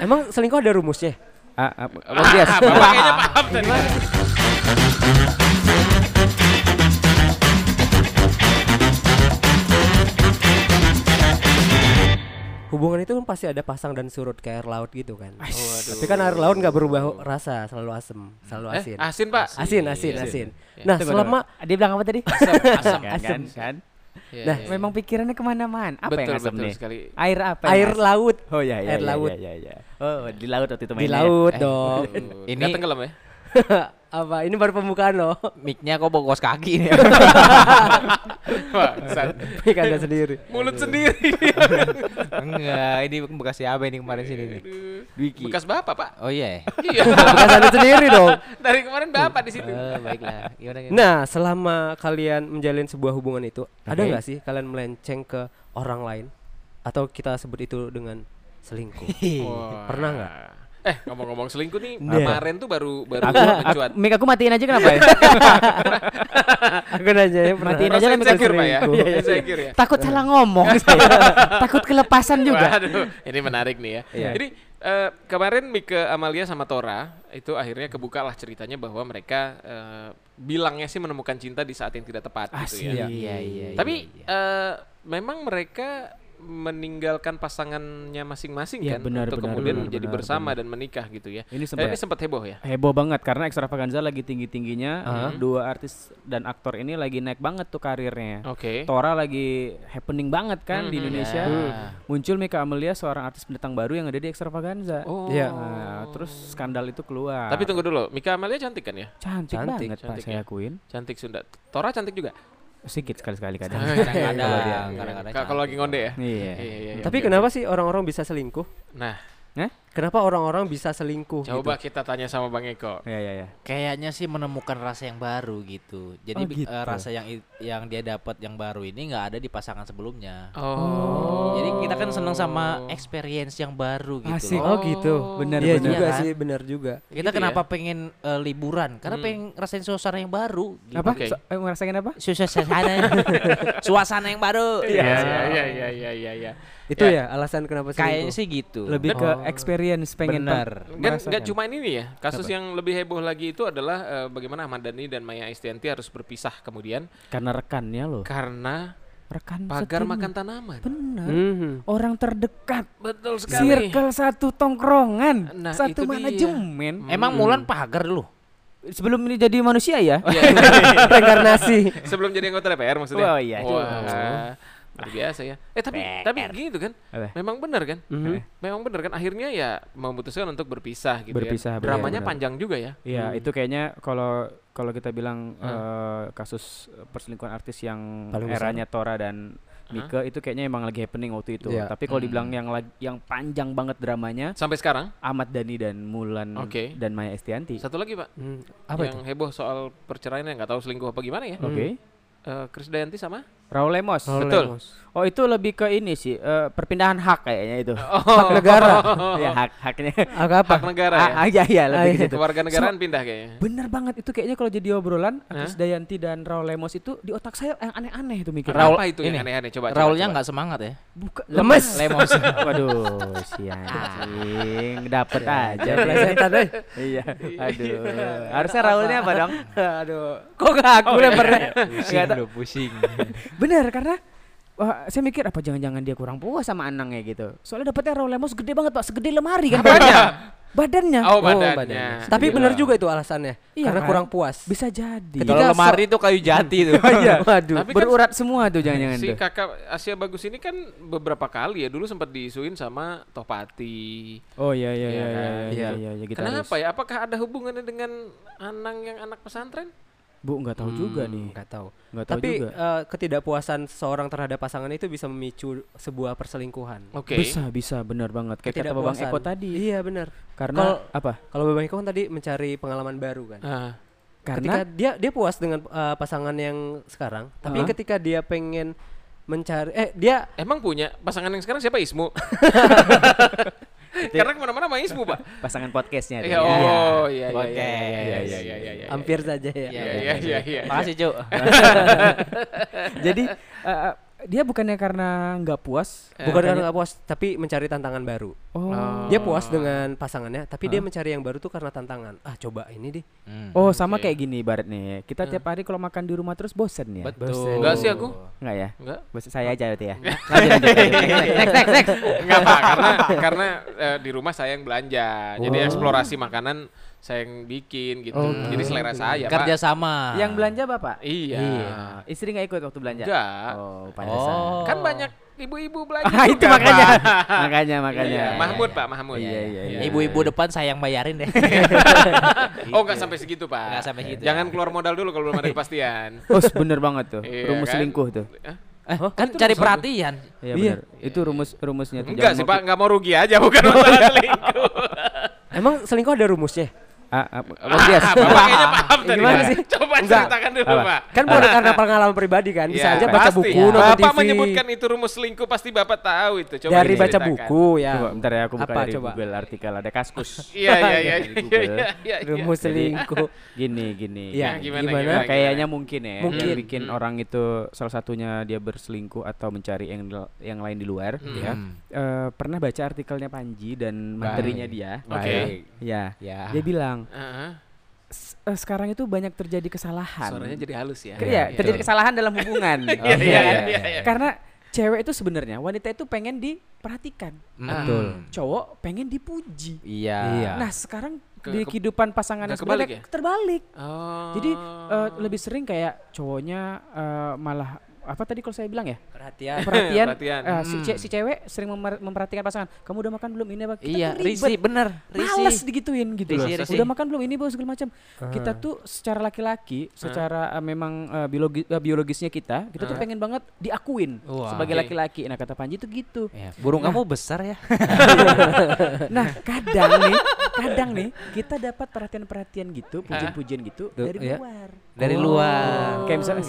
Emang selingkuh ada rumusnya? Ah, ah, Bang Dias. Ah, Bapak kayaknya paham tadi. Hubungan itu kan pasti ada pasang dan surut kayak air laut gitu kan. Tapi kan air laut nggak berubah rasa, selalu asem, selalu Eh, asin. asin pak. Asin, asin, Iya. asin. Iya. Nah, Tunggu, selama Dia bilang apa tadi? Asam, asam. kan, kan, kan. Iya, Nah, iya, iya. Memang pikirannya ke mana-mana. Apa betul, yang asam betul nih? sekali. Air apa? air asam? laut Oh ya, ya, Air ya, laut. Ya, ya, ya. Oh, di laut waktu itu di mainnya. laut Eh, dong. Ini Ini- tenggelam ya? Apa? Ini baru pembukaan loh. Mic-nya kok bogos kaki nih. Ini kagak sendiri. Mulut sendiri. Enggak, ini bekas siapa ini kemarin sini nih? Bekas bapak pak. Oh iya. Iya. Bekas Anda sendiri dong. Dari kemarin bapak di situ. Eh, baiklah. Gimana, gimana? Nah, selama kalian menjalin sebuah hubungan itu, ada Oke. nggak sih kalian melenceng ke orang lain atau kita sebut itu dengan selingkuh? Pernah nggak? Eh ngomong-ngomong selingkuh nih Nah. kemarin tuh baru baru Aku, mencuat. aku, mic aku matiin aja kenapa ya? Aku nanya ya. Matiin aja lah Pak ya. selingkuh. Insecure ya. Takut salah ngomong saya. Takut kelepasan juga. Waduh, ini menarik nih ya. Iya. Jadi eh, kemarin Mika Amalia sama Tora itu akhirnya kebukalah ceritanya bahwa mereka eh, bilangnya sih menemukan cinta di saat yang tidak tepat gitu ya. Iya, iya, Tapi iya. eh, memang mereka meninggalkan pasangannya masing-masing Iya, kan benar, untuk benar, kemudian benar, menjadi benar, bersama dan menikah gitu ya. Ini Eh, sempat ini sempat heboh ya. heboh banget karena Extravaganza lagi tinggi-tingginya. Aha. Dua artis dan aktor ini lagi naik banget tuh karirnya. Oke. Tora lagi happening banget kan di Mhm. Indonesia. Ya. Muncul Mika Amelia seorang artis pendatang baru yang ada di Extravaganza. Oh. Iya. Nah, terus skandal itu keluar. Tapi tunggu dulu, Mika Amalia cantik kan ya? cantik, Cantik, banget cantik Pak saya ya. akuin. Cantik Sunda. Tora cantik juga. Sedikit sekali-sekali kadang. Kadang-kadang, Kalau dia- kadang-kadang Ka- Kalau lagi ngonde ya. Iya. Iya, iya, iya. Tapi kenapa sih orang-orang bisa selingkuh? Nah, Kenapa orang-orang bisa selingkuh? coba gitu? kita tanya sama Bang Eko. Iya, iya, iya. Kayaknya sih menemukan rasa yang baru gitu. Oh, Jadi bi- gitu. eh, rasa yang yang dia dapat yang baru ini nggak ada di pasangan sebelumnya. Oh. Jadi kita kan seneng sama experience yang baru gitu. Asik. loh. Oh gitu. Benar, Iya benar. juga Iya kan? sih, benar juga. Kita Gitu ya? kenapa pengen eh, liburan? Karena Hmm. pengen ngerasain suasana yang baru. Gitu. Apa? Oke. So- eh, ngerasain apa? Suasana, suasana yang baru. Iya, iya, iya, iya, iya, iya, iya. Itu Ya. ya, alasan kenapa selingkuh. Kayaknya sih gitu. Lebih ke Oh. experience pengen Benar. Kan nggak cuma ini ya. Kasus Apa? yang lebih heboh lagi itu adalah eh, bagaimana Ahmad Dhani dan Maya Estianti harus berpisah kemudian karena rekannya loh. karena Rekan pagar setim. makan tanaman. Benar. Mhm. Orang terdekat. Betul sekali. Circle satu tongkrongan, Nah, satu itu dia. manajemen. Emang Mulan pagar dulu. Sebelum ini jadi manusia ya? Iya, Reinkarnasi. sebelum jadi anggota DPR maksudnya. Oh, iya. Wah, luar biasa ya. Eh tapi tapi gitu kan. Apa? Memang benar kan? Mhm. Memang benar kan akhirnya ya memutuskan untuk berpisah gitu Berpisah, ya. Dramanya benar. panjang juga ya. Iya, Hmm. itu kayaknya kalau kalau kita bilang Hmm. eh, kasus perselingkuhan artis yang Paling besar. eranya Tora dan Mika itu kayaknya emang lagi happening waktu itu. Iya. Tapi kalau Hmm. dibilang yang yang panjang banget dramanya Sampai sekarang. Ahmad Dhani dan Mulan Oke. dan Maya Estianti. Satu lagi, Pak. Hmm, Apa yang itu? heboh soal perceraian yang nggak tahu selingkuh apa gimana ya. Oke. Eh, Chris Dayanti sama? Raul Lemos. Raul Betul. Lemos. Oh, itu lebih ke ini sih, eh, perpindahan hak kayaknya itu. Hak negara. ya hak haknya. Hak apa? Hak negara ya. Ah, iya iya lebih Ah, ke iya. situ. Keluarga negaraan pindah kayaknya. Bener banget itu kayaknya kalau jadi obrolan Chris Dayanti dan Raul Lemos itu di otak saya yang aneh-aneh itu mikir. Raul- apa itu yang ini. aneh-aneh coba. Raulnya nggak semangat ya. Buka, Lemes. Lemos. Waduh, si anjing dapet aja. Plesetan eh. iya. Aduh. Harusnya Raulnya apa dong? Aduh. Kok gak aku lemparnya? pusing lu, pusing. Bener karena Wah, saya mikir apa jangan-jangan dia kurang puas sama Anangnya gitu. Soalnya dapetnya Raul Lemos gede banget pak, segede lemari kan badannya. badannya. Oh, Oh, badannya. badannya. Tapi benar juga itu alasannya. Iya Karena kan? kurang puas. Bisa jadi. Ketika Kalau so- lemari itu kayu jati tuh. iya. Waduh. Tapi kan Berurat semua tuh jangan-jangan si tuh. kakak Asia Bagus ini kan beberapa kali ya dulu sempat diisuin sama Topati. Oh iya iya Iya iya kan? iya iya Iya. iya iya, gitaris. Kenapa ya? Apakah ada hubungannya dengan Anang yang anak pesantren? Bu nggak tahu juga Hmm, nih. nggak tahu. Nggak tahu Tapi juga. eh, ketidakpuasan seseorang terhadap pasangan itu bisa memicu sebuah perselingkuhan. Oke. Bisa bisa benar banget. Kayak kata Bang Ketidakpuasan. Eko tadi. Iya benar. Karena Kalau- apa? Kalau Babang Eko kan tadi mencari pengalaman baru kan. Ketika Karena dia dia puas dengan eh, pasangan yang sekarang, tapi Ah. ketika dia pengen mencari eh dia emang punya pasangan yang sekarang siapa Ismu? Karena ke mana-mana sama Ismu pak. pasangan podcastnya. Iya, oh iya iya Oke. iya iya iya iya iya. iya. hampir saja ya. Iya iya iya iya. Makasih, Cuk. Jadi eh, eh, dia bukannya karena nggak puas, Eh, Bukan karena nggak puas, tapi mencari tantangan baru. oh, Dia puas dengan pasangannya, tapi dia mencari yang baru tuh karena tantangan. Ah, coba ini deh. Hmm. oh sama kayak gini ibarat nih. Kita tiap hari kalau makan di rumah terus bosen ya. Betul. Enggak sih aku. Enggak ya? Enggak. Bosen saya aja berarti ya. Lanjut, lanjut, lanjut. Next, next, next. Enggak Pak, karena karena eh, di rumah saya yang belanja. Jadi Oh. eksplorasi makanan saya yang bikin gitu. Oh, Jadi selera saya, Kerja sama. Yang belanja bapak? Iya. Istri nggak ikut waktu belanja? Enggak. Oh, pantesan. Oh. Kan banyak ibu-ibu belanja. Ah, itu makanya. Makanya, makanya. Iya, Iya, Mahmud iya, Pak, Mahmud. Iya, iya, iya. Ibu-ibu depan saya yang bayarin deh. Oh, enggak sampai segitu, Pak. Nggak sampai segitu, Jangan ya. keluar modal dulu kalau belum ada kepastian. Oh, bener banget tuh. Iya, rumus kan? selingkuh tuh. Eh, kan cari perhatian. Iya, Iya. Itu rumus rumusnya tuh. Enggak sih, Pak, enggak mau rugi aja bukan masalah selingkuh. Emang selingkuh ada rumusnya? Ah, ah, Dias. Ah, Bapak kayaknya paham tadi. Gimana sih? Coba Enggak. ceritakan dulu, Apa? Pak. Kan bukan karena pengalaman pribadi kan, bisa Iya, aja baca pasti. buku, Ya. nonton Bapak TV. menyebutkan itu rumus selingkuh pasti Bapak tahu itu. Coba dari baca buku ya. Coba bentar ya aku buka Apa dari coba? Google artikel ada kaskus. Iya, iya, iya. Iya, iya, iya, iya. Rumus selingkuh. Gini, gini. Iya, Nah, gimana, gimana? gimana? Nah, kayaknya mungkin ya Mungkin. yang bikin orang itu salah satunya dia berselingkuh atau mencari yang yang lain di luar ya. Hmm. Eh, pernah baca artikelnya Panji dan materinya dia. Oke. Baik. Ya. Ya. Dia bilang Heeh. "S- eh, sekarang itu banyak terjadi kesalahan. Suaranya jadi halus ya. Ke- Iya, terjadi kesalahan dalam hubungan. Iya, Oh, iya, iya. iya, iya. Karena cewek itu sebenarnya wanita itu pengen diperhatikan. Betul. Hmm. Cowok pengen dipuji. Iya. Iya. Nah, sekarang Ke- di ke- kehidupan pasangan sebenarnya ya? terbalik. Oh. Jadi eh, lebih sering kayak cowoknya eh, malah apa tadi kalau saya bilang ya? Perhatian. Perhatian. Perhatian. eh, si, Hmm. ce- si cewek sering memer- memperhatikan pasangan. Kamu udah makan belum ini apa? Kita Iya, risi bener, risi. Males digituin gitu loh. Risi, risi. Udah makan belum ini bos segala macam. Kita tuh secara laki-laki, secara eh, memang eh, biologi eh, biologisnya kita, kita tuh pengen banget diakuin Wah. sebagai laki-laki. Nah, kata Panji tuh gitu. Ya, burung kamu besar ya. Nah, kadang nih, kadang nih kita dapat perhatian-perhatian gitu, pujian-pujian gitu Tuh, dari iya. luar. Dari Oh. luar. Kayak misalnya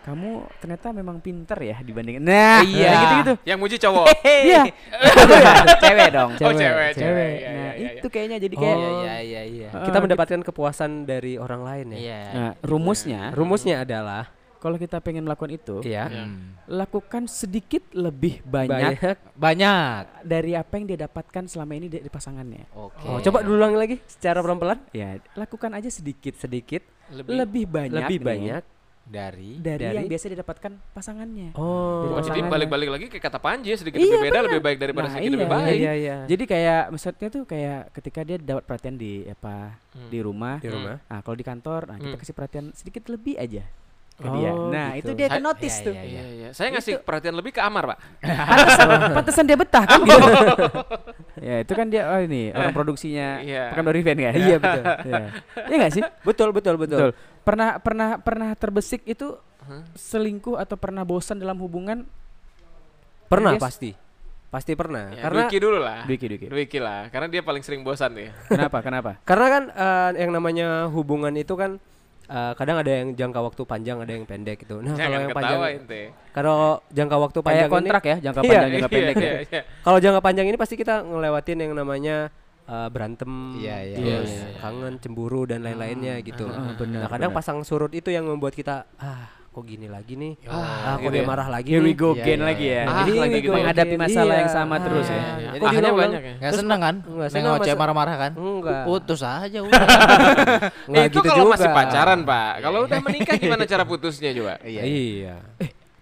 kamu ternyata memang pinter ya dibandingin. Nah, Iya. kayak gitu-gitu. Yang muji cowok. Iya. cewek dong. Oh, cewek, Cewek. cewek. Iya, Nah, iya, iya, itu kayaknya jadi kayak Iya, iya, iya, iya. eh, Kita mendapatkan kepuasan dari orang lain ya. Iya. Nah, rumusnya Rumusnya adalah kalau kita pengen melakukan itu, ya Hmm. lakukan sedikit lebih banyak, banyak. Banyak. dari apa yang dia dapatkan selama ini dari pasangannya. Oke. Oh, coba diulang lagi secara pelan-pelan. Ya, lakukan aja sedikit Sedikit, Lebih. lebih banyak lebih nih banyak. Dari dari, Dari? yang biasa didapatkan pasangannya. Oh, Dari Oh, jadi pasangannya. balik-balik lagi ke kata Panji sedikit Iya, lebih beda benar. lebih baik daripada Nah, sedikit iya, lebih iya, baik. iya, iya. Jadi kayak maksudnya tuh kayak ketika dia dapat perhatian di apa Hmm. di rumah, di rumah. nah kalau di kantor, nah kita Hmm. kasih perhatian sedikit lebih aja ke Oh, dia. Nah gitu. itu dia Saya- notice iya, tuh. iya, Iya, iya. Saya ngasih perhatian lebih ke Amar, Pak. Pantesan, pantesan dia betah kan gitu. ya itu kan dia oh ini orang produksinya Iya. Pekan Event kan? Iya, betul. Iya Iya nggak sih? Betul, betul, betul. Betul. Pernah pernah pernah terbesik itu selingkuh atau pernah bosan dalam hubungan? Pernah Yes. pasti. Pasti pernah. Ya, karena Dwiki dulu lah. Dwiki, Dwiki. Dwiki lah, karena dia paling sering bosan ya. Kenapa? Kenapa? karena kan eh, yang namanya hubungan itu kan eh, kadang ada yang jangka waktu panjang, ada yang pendek gitu. Nah, kalau yang panjang ente. kalau jangka waktu panjang Kayak kontrak ini, ya, jangka Iya, panjang, jangka Iya, pendek. iya, ya. iya. Kalau jangka panjang ini pasti kita ngelewatin yang namanya eh, berantem, Iya, iya, terus iya, iya. kangen, cemburu dan lain-lainnya gitu. Ah, benar, nah, kadang benar. pasang surut itu yang membuat kita ah kok gini lagi nih, Ah, ah, kok gitu dia ya. marah lagi Here we nih. go Iya, again iya, lagi iya. ya. Ah, Jadi lagi gitu ya. menghadapi masalah yang sama Iya. terus ya. Iya, Kok iya. dia ulang- banyak ya. Nggak seneng kan? Nengok cewek marah-marah kan? Enggak. Putus aja udah. Enggak itu gitu kalau juga. masih pacaran, Pak. Kalau udah menikah gimana cara putusnya coba? Iya. Iya.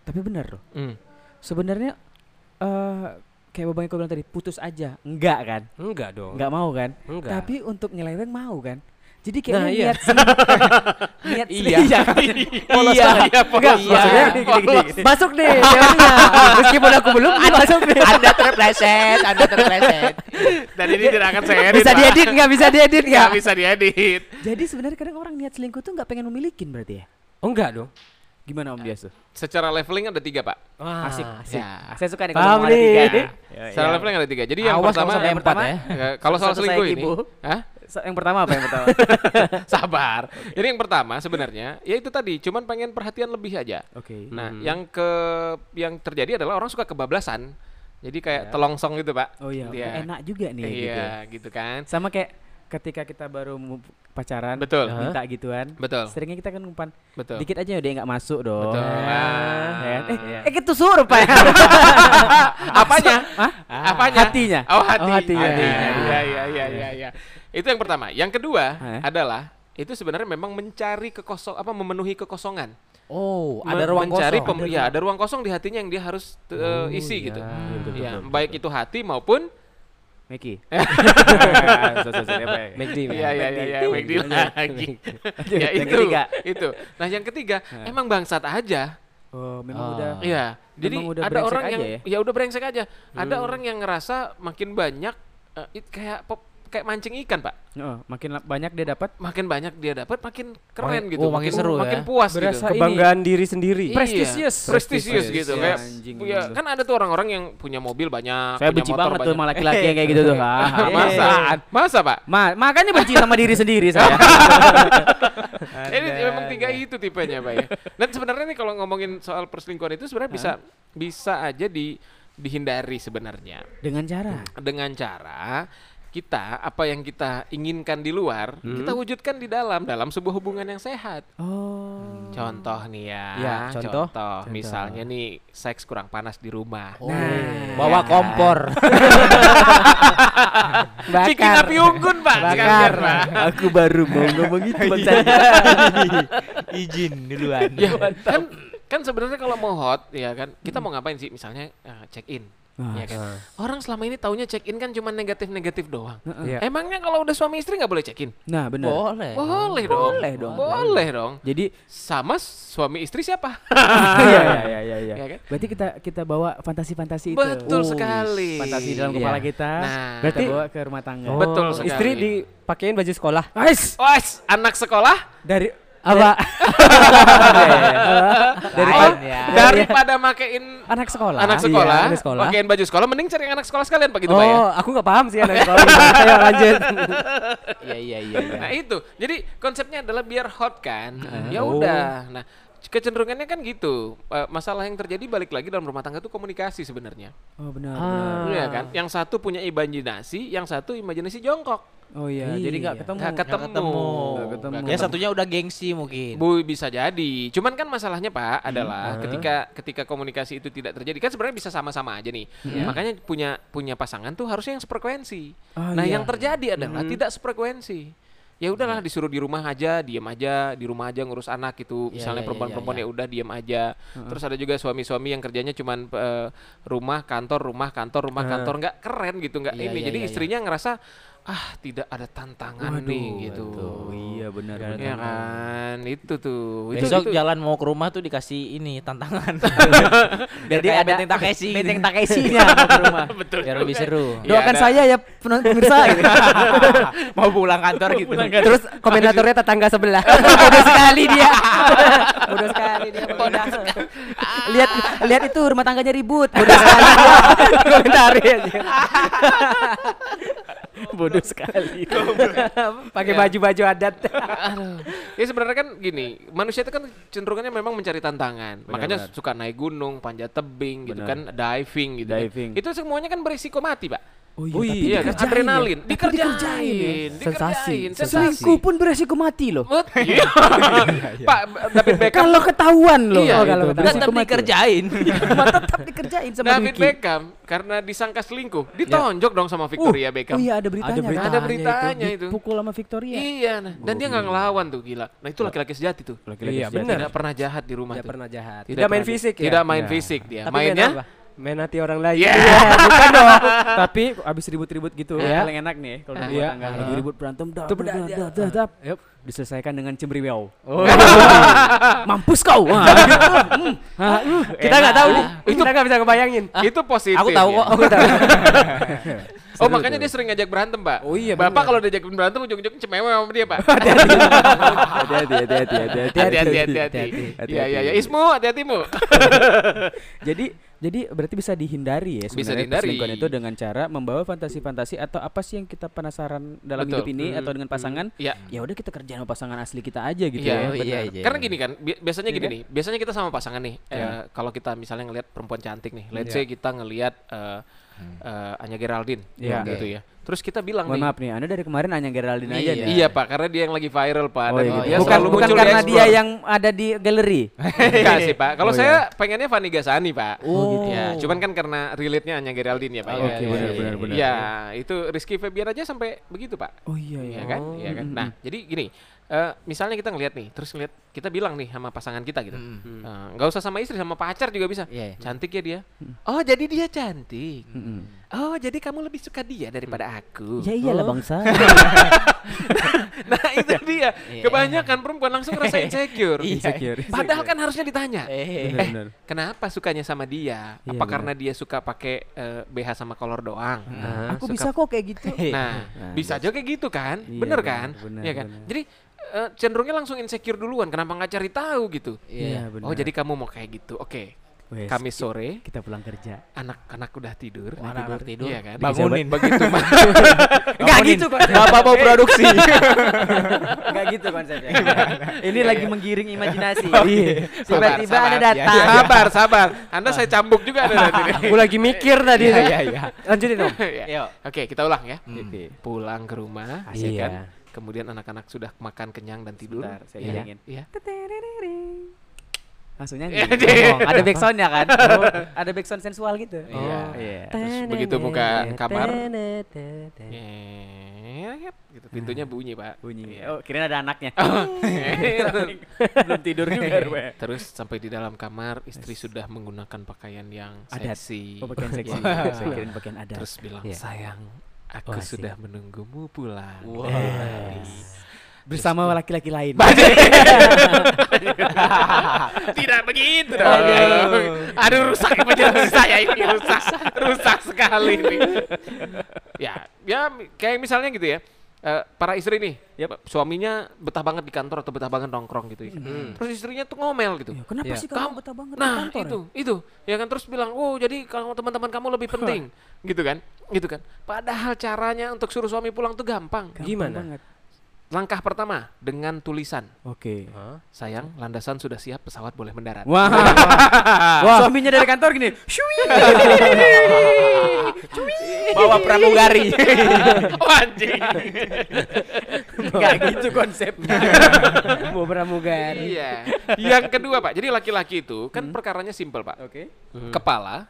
Tapi benar loh. Hmm. Sebenarnya eh kayak babang Eko bilang tadi putus aja. Enggak kan? Enggak dong. Enggak mau kan? Enggak. Tapi untuk nyeleweng mau kan? Jadi kayaknya Nah, iya. niat sel- niat Iya. sel- iya. kan? Polos Iya. Iya, polos. maksudnya Gini, gini, gini, gini. masuk nih teorinya. Meskipun aku belum, dia masuk nih. Anda terpleset, Anda terpleset. Dan ini tidak akan saya edit. Bisa diedit nggak? Bisa diedit Nggak nggak? bisa diedit. Jadi sebenarnya kadang orang niat selingkuh tuh nggak pengen memilikin berarti ya? Oh enggak dong. Gimana Om tuh? Secara leveling ada tiga, Pak. Wah, Asik. asik. Ya. Saya suka nih kalau ada tiga. Secara leveling ada tiga. Jadi yang Awas pertama, yang empat pertama, ya. Ya, kalau soal selingkuh ini, Ibu. Hah? So, yang pertama apa yang pertama? sabar. Jadi yang pertama sebenarnya, ya itu tadi, cuman pengen perhatian lebih aja. Oke. Nah, yang ke yang terjadi adalah orang suka kebablasan. Jadi kayak telongsong gitu, Pak. Oh iya, Iya. enak juga nih gitu. Iya, gitu kan. Sama kayak ketika kita baru pacaran, Betul. minta gituan, Betul. seringnya kita kan umpan Betul. dikit aja dia nggak masuk dong. Betul. Ya kan? Eh, Iya. eh gitu suruh pak. Apanya? Hah? Apanya? Hatinya. Oh, hati. Oh, hatinya. Hatinya. Iya, iya, iya, iya, iya. Itu yang pertama. Yang kedua Hah? adalah itu sebenarnya memang mencari kekosong apa memenuhi kekosongan. Oh, Me- ada ruang mencari kosong. pem- ya, ada ruang kosong di hatinya yang dia harus uh, isi gitu. betul, Ya, betul, baik itu hati maupun Meki. McD Iya iya iya iya McD lagi. ya itu ketiga. itu. Nah, yang ketiga emang bangsat aja. Oh, memang Oh. udah. Iya. Jadi udah ada orang yang ya? ya udah brengsek aja. Ada orang yang ngerasa makin banyak eh, it- kayak pop, kayak mancing ikan, Pak. Oh, makin banyak dia dapat Makin banyak dia dapat makin keren Makin- gitu. oh, makin seru makin ya. puas Berasa gitu. ini- Kebanggaan diri sendiri. Iya, prestisius. prestisius Prestisius, gitu ya, kayak anjing ya, gitu. kan ada tuh orang-orang yang punya mobil banyak Saya punya benci motor banget tuh banyak. sama laki-laki yang kayak gitu tuh. Ah, masa eh. masa pak Ma makanya benci sama diri sendiri saya. ini memang tiga itu tipenya pak ya dan sebenarnya nih kalau ngomongin soal perselingkuhan itu sebenarnya bisa bisa aja di dihindari sebenarnya Dengan cara. dengan cara kita apa yang kita inginkan di luar kita wujudkan di dalam dalam sebuah hubungan yang sehat Oh. contoh nih ya, Ya, contoh. misalnya nih seks kurang panas di rumah Oh, Nah, bawa ya. kompor. bikin api unggun pak Bakar. Pak. Aku baru mau ngomong itu Izin duluan. ya kan kan sebenarnya kalau mau hot ya kan kita mau ngapain sih misalnya eh, check in Ya kan orang selama ini taunya check in kan cuma negatif negatif doang Iya. emangnya kalau udah suami istri nggak boleh check in Nah, benar. Boleh. boleh dong Boleh dong. boleh dong Jadi sama suami istri siapa iya iya iya iya. Ya kan? Berarti kita kita bawa fantasi-fantasi itu. Betul Oh, sekali. Fantasi dalam Iya. kepala kita. Nah. berarti Berarti- bawa ke rumah tangga. Oh, Betul sekali. Istri dipakein baju sekolah. Ais, Wes, anak sekolah dari Apa? dari Lain ya. daripada makein anak sekolah. anak Iya, sekolah, anak sekolah. pakein baju sekolah, mending cari yang anak sekolah sekalian pak gitu pak ya. oh, aku nggak paham sih anak sekolah. Ayo lanjut. Iya iya iya. iya. Nah itu, jadi konsepnya adalah biar hot kan. Ya udah. Nah kecenderungannya kan gitu. Eh, masalah yang terjadi balik lagi dalam rumah tangga itu komunikasi sebenarnya. Oh benar. Ah. benar. Iya kan? Yang satu punya imajinasi, yang satu imajinasi jongkok. Oh iya, Iya. jadi nggak ketemu. Nggak ketemu. ketemu. Nggak ketemu. Nggak Ya satunya udah gengsi mungkin. Bu bisa jadi. Cuman kan masalahnya Pak adalah ketika ketika komunikasi itu tidak terjadi kan sebenarnya bisa sama-sama aja nih. Makanya punya punya pasangan tuh harusnya yang sefrekuensi. Oh, nah, iya. yang terjadi adalah tidak sefrekuensi. Ya udahlah disuruh di rumah aja, diem aja, di rumah aja ngurus anak gitu. Iya, Misalnya iya, perempuan-perempuan iya, ya udah diem aja. Terus ada juga suami-suami yang kerjanya cuman eh, rumah, kantor, rumah, kantor, rumah, kantor nggak keren gitu, nggak Iya, ini. iya, Jadi iya, iya. istrinya ngerasa ah tidak ada tantangan nih gitu. Oh iya benar. Ya kan, itu tuh. Itu, Besok itu. jalan mau ke rumah tuh dikasih ini tantangan. Biar Jadi ada Benteng Takeshi. Benteng Takeshi-nya mau ke rumah. Betul. Biar lebih seru. Iya, Doakan ada. saya ya penonton pemirsa gitu. mau pulang kantor gitu. Terus komentatornya tetangga sebelah. Bodoh sekali dia. Bodoh sekali dia. Bodoh lihat lihat itu rumah tangganya ribut. Bodoh sekali. dia. Komentari aja. Bodoh sekali. Pakai baju-baju adat. Ya sebenarnya kan gini, manusia itu kan cenderungannya memang mencari tantangan. Makanya suka naik gunung, panjat tebing gitu kan, diving gitu. kan. Diving. Itu semuanya kan berisiko mati, Pak. Oh Oh tapi Iya kan dikerjain ya? adrenalin, Tapi dikerjain, dikerjain ya? Sensasi, dikerjain, sensasi. Selingkuh pun beresiko mati loh. Iya. Pak David Beckham Kalau ketahuan loh. Iya, Oh, kalau Dan beresiko Tetap dikerjain. Cuma tetap dikerjain sama David. Beckham karena disangka selingkuh, ditonjok dong sama Victoria Beckham. Oh iya ada beritanya. Ada berita. kan? Ada beritanya itu. Pukul sama Victoria. Iya, nah. dan dia nggak ngelawan tuh gila. Nah itu laki-laki sejati tuh. Iya, Dia benar. Tidak pernah jahat di rumah Tidak tuh. pernah jahat. Tidak main pernah- fisik ya. Tidak main Iya. fisik dia. Mainnya apa? Main hati orang lain. Iya. bukan dong. Tapi abis ribut-ribut gitu Iya. paling enak nih kalau Ah. rumah Iya. tangga lagi ribut berantem dah Tuh, dah dah, dah dah. dah. Yup. diselesaikan dengan cemriwel. Oh. Mampus kau. Wah. Hmm. Ah. Kita nggak tahu nih. Itu- Kita nggak bisa kebayangin. Itu positif. Aku tahu ya. kok. Oh makanya dia sering ngajak berantem pak. Oh iya, Bapak kalau diajak berantem ujung-ujungnya cemewe sama dia pak. Hati-hati hati-hati hati-hati Hati-hati hati-hati. hati-hati. Iya iya iya. Ismu hati-hatimu. Jadi jadi berarti bisa dihindari ya Bisa sebenarnya dihindari. perselingkuhan itu dengan cara membawa fantasi-fantasi atau apa sih yang kita penasaran dalam Betul. hidup ini Hmm, atau dengan pasangan? Iya. Ya udah kita kerjain sama pasangan asli kita aja gitu Iya, ya. benar. iya, iya, Karena gini kan, bi- biasanya Iya gini kan? nih. Biasanya kita sama pasangan nih. eh, Iya. kalau kita misalnya ngelihat perempuan cantik nih, let's Iya. say kita ngelihat eh, eh, Anya Geraldine, Iya. gitu ya. Terus kita bilang Mohon nih, maaf nih, Anda dari kemarin hanya Geraldine aja Iya. nih. Iya Pak, karena dia yang lagi viral Pak. Oh, dan iya. dia bukan selalu bukan di karena dia Explore. yang ada di galeri. Enggak sih Pak. Kalau Oh, saya iya. pengennya Fanny Gasani Pak. Oh, gitu. Ya, cuman kan karena relate-nya hanya Geraldine ya Pak. Oh, ya. oke, Ya, benar, ya, benar, ya. benar. Ya, itu Rizky Febian aja sampai begitu Pak. Oh iya Iya iya. kan? Iya kan? Nah, jadi gini, eh, misalnya kita ngelihat nih, terus ngelihat kita bilang nih sama pasangan kita gitu. Mm. Eh, nggak usah sama istri, sama pacar juga bisa. Iya, iya. Cantik ya dia. Oh, jadi dia cantik. Mm-mm. Oh, jadi kamu lebih suka dia daripada aku. Ya iyalah Oh. bangsa. Nah, itu dia. Iya. Kebanyakan perempuan langsung rasa insecure. Insecure. Padahal kan harusnya ditanya. Eh, Eh, kenapa sukanya sama dia? Iya, Apa benar. karena dia suka pakai eh, BH sama kolor doang? Nah, Aku suka- bisa kok kayak gitu. Nah, Nah, bisa aja kayak gitu kan? Iya, bener benar, kan? Iya kan? Jadi eh, cenderungnya langsung insecure duluan. Kenapa nggak cari tahu gitu? Iya. benar. Oh, jadi kamu mau kayak gitu. Oke. Wes, Kamis sore, kita pulang kerja. anak-anak udah tidur. Anak-anak tidur. Iya kan? Bangunin. Begitu Enggak gitu kok. Bapak mau produksi. Enggak gitu konsepnya. Ini lagi menggiring imajinasi. Iya. Tiba-tiba sabar. datang. Sabar, sabar. Anda saya cambuk juga ada nanti. Aku lagi mikir tadi. Iya, iya, iya. Lanjutin dong. Oke, kita ulang ya. Oke. Pulang ke rumah, Asik. ya kan? Kemudian anak-anak sudah makan kenyang dan tidur. Sebentar, saya Iya. bilangin. Iya. Langsung nyanyi. Iya, dia. Oh, ada backsoundnya kan? Oh, ada backsound sensual gitu. Iya. Iya. Terus begitu buka kamar, gitu. Pintunya bunyi, Pak. Bunyi. Iya. Oh, kirain ada anaknya. Terus- Belum tidur juga. Terus sampai di dalam kamar istri sudah menggunakan pakaian yang Adat. seksi. Oh, pakaian seksi. Saya kirain pakaian adat. Terus bilang, Iya. "Sayang, aku Wah, sudah menunggumu pulang." Wah. Tadi." Bersama laki-laki lain. Tidak begitu dong. Aduh, rusak imajinasi saya ini rusak, rusak sekali ini. ya, ya kayak misalnya gitu ya. Eh, para istri nih, suaminya betah banget di kantor atau betah banget nongkrong gitu. ya. Terus istrinya tuh ngomel gitu. Ya, kenapa Iya. sih kamu betah banget di Nah kantor? itu itu ya kan terus bilang oh jadi kalau teman-teman kamu lebih penting gitu kan gitu kan padahal caranya untuk suruh suami pulang tuh gampang Gampang Gimana? banget. Langkah pertama dengan tulisan Oke. sayang landasan sudah siap pesawat boleh mendarat Wah. Wah. Suaminya dari kantor gini. Shui. Bawa pramugari. oh, anjing Enggak gitu konsepnya. Mau pramugari. iya yang kedua pak jadi laki-laki itu kan perkaranya simpel pak Oke. kepala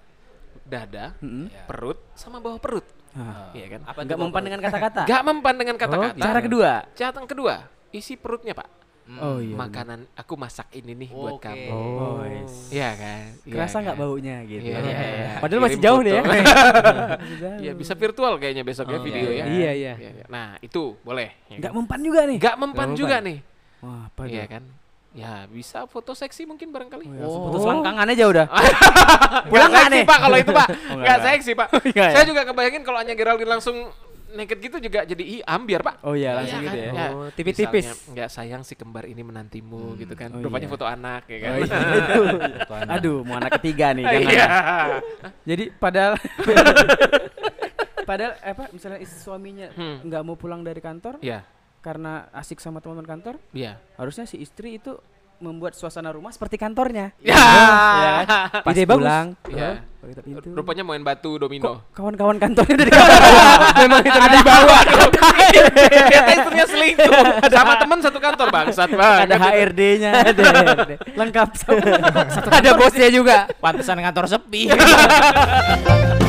dada Mm-mm. perut sama bawah perut Ah. iya kan Apa Enggak tuh, mempan dengan kata-kata. Gak mempan dengan kata-kata Cara kedua. catatan kedua isi perutnya pak Oh iya. makanan aku masak ini nih buat Oke. kamu. Oh, yes. Iya kan? Iya Kerasa nggak kan? baunya gitu. Iya, iya, iya. Padahal masih jauh nih ya. Iya. Iya, bisa virtual kayaknya besok ya Oh, video iya, ya. iya. Iya, iya. Nah, itu boleh. ya Nggak kan? mempan juga nih. Nggak mempan juga nih. Wah, apa Iya kan? Ya, bisa foto seksi mungkin barangkali. Oh, ya, Oh. Foto selangkangan aja udah. Pulang nggak seksi, nih? Pak kalau itu, Pak. Oh, nggak, seksi, Pak. Nggak, Saya ya? juga kebayangin kalau Anya Geraldine langsung naked gitu juga jadi ih ambiar, Pak. Oh iya, langsung Iya gitu kan? ya. Oh, tipis-tipis. Misalnya, Nggak sayang si kembar ini menantimu gitu kan. Oh, Rupanya iya. foto anak ya kan. Oh, iya. Aduh, mau anak ketiga nih kan. Iya. Jadi padahal padahal apa misalnya istri suaminya Hmm. nggak mau pulang dari kantor Iya, karena asik sama teman-teman kantor, iya. harusnya si istri itu membuat suasana rumah seperti kantornya. Ya. Ya kan? Pas Ide bagus. pulang, Iya. oh, pakai pintu. Rupanya main batu domino. kawan-kawan kantornya dari kantor. Memang itu di bawah. Ternyata istrinya selingkuh sama teman satu kantor bangsat banget. ada HRD-nya, lengkap semua. Ada bosnya juga. Pantesan kantor sepi.